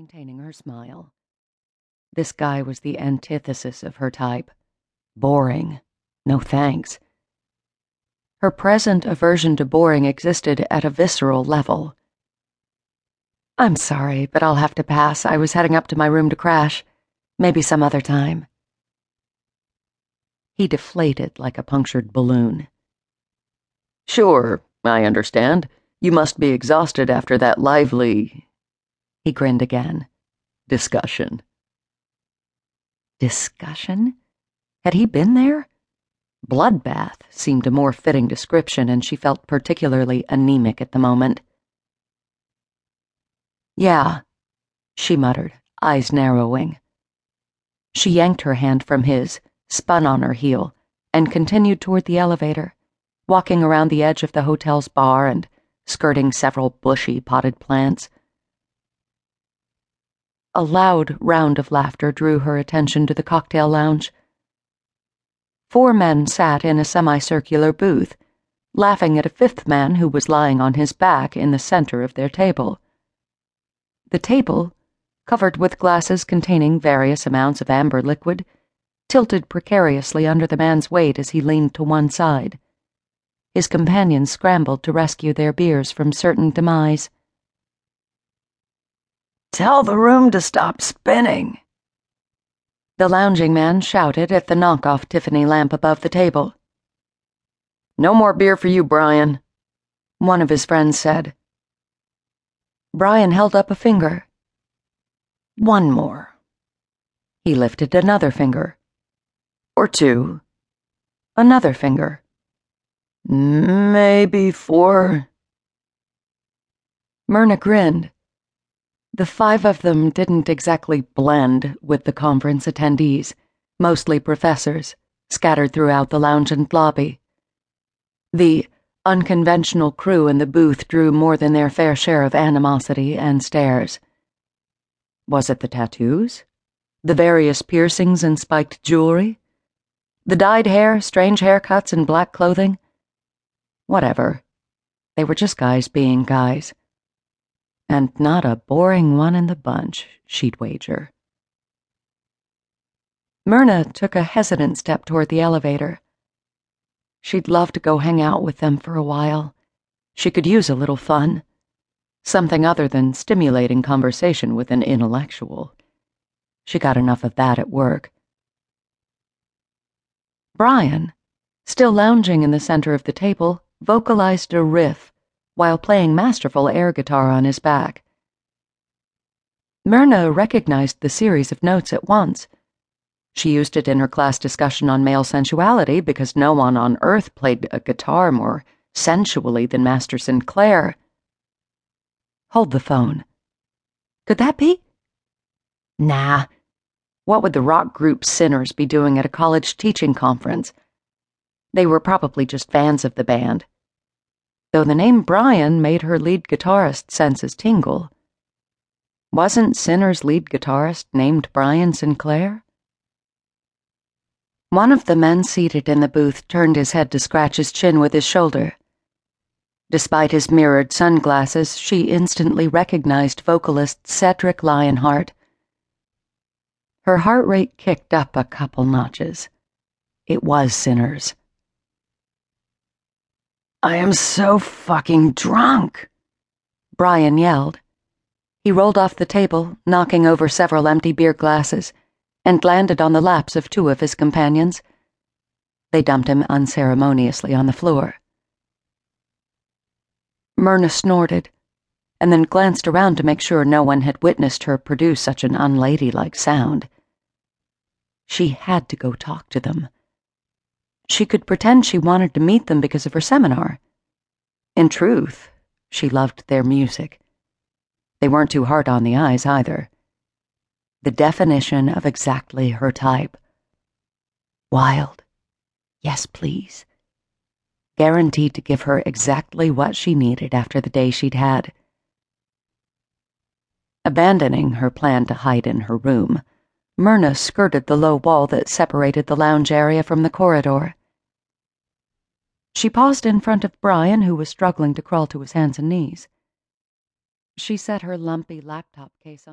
maintaining her smile. This guy was the antithesis of her type. Boring. No thanks. Her present aversion to boring existed at a visceral level. I'm sorry, but I'll have to pass. I was heading up to my room to crash. Maybe some other time. He deflated like a punctured balloon. Sure, I understand. You must be exhausted after that lively. He grinned again. Discussion. Discussion? Had he been there? Bloodbath seemed a more fitting description, and she felt particularly anemic at the moment. Yeah, she muttered, eyes narrowing. She yanked her hand from his, spun on her heel, and continued toward the elevator, walking around the edge of the hotel's bar and skirting several bushy potted plants. A loud round of laughter drew her attention to the cocktail lounge. Four men sat in a semicircular booth, laughing at a fifth man who was lying on his back in the center of their table. The table, covered with glasses containing various amounts of amber liquid, tilted precariously under the man's weight as he leaned to one side. His companions scrambled to rescue their beers from certain demise. Tell the room to stop spinning. The lounging man shouted at the knockoff Tiffany lamp above the table. No more beer for you, Brian, one of his friends said. Brian held up a finger. One more. He lifted another finger. Or two. Another finger. Maybe four. Myrna grinned. The five of them didn't exactly blend with the conference attendees, mostly professors, scattered throughout the lounge and lobby. The unconventional crew in the booth drew more than their fair share of animosity and stares. Was it the tattoos? The various piercings and spiked jewelry? The dyed hair, strange haircuts, and black clothing? Whatever. They were just guys being guys. And not a boring one in the bunch, she'd wager. Myrna took a hesitant step toward the elevator. She'd love to go hang out with them for a while. She could use a little fun. Something other than stimulating conversation with an intellectual. She got enough of that at work. Brian, still lounging in the center of the table, vocalized a riff while playing masterful air guitar on his back. Myrna recognized the series of notes at once. She used it in her class discussion on male sensuality because no one on earth played a guitar more sensually than Master Sinclair. Hold the phone. Could that be? Nah. What would the rock group Sinners be doing at a college teaching conference? They were probably just fans of the band. Though the name Brian made her lead guitarist senses tingle. Wasn't Sinners' lead guitarist named Brian Sinclair? One of the men seated in the booth turned his head to scratch his chin with his shoulder. Despite his mirrored sunglasses, she instantly recognized vocalist Sedric Lionheart. Her heart rate kicked up a couple notches. It was Sinners. I am so fucking drunk, Brian yelled. He rolled off the table, knocking over several empty beer glasses and landed on the laps of two of his companions. They dumped him unceremoniously on the floor. Myrna snorted, and then glanced around to make sure no one had witnessed her produce such an unladylike sound. She had to go talk to them. She could pretend she wanted to meet them because of her seminar. In truth, she loved their music. They weren't too hard on the eyes either the definition of exactly her type. Wild. Yes, please. Guaranteed to give her exactly what she needed after the day she'd had. Abandoning her plan to hide in her room, Myrna skirted the low wall that separated the lounge area from the corridor. She paused in front of Brian, who was struggling to crawl to his hands and knees. She set her lumpy laptop case on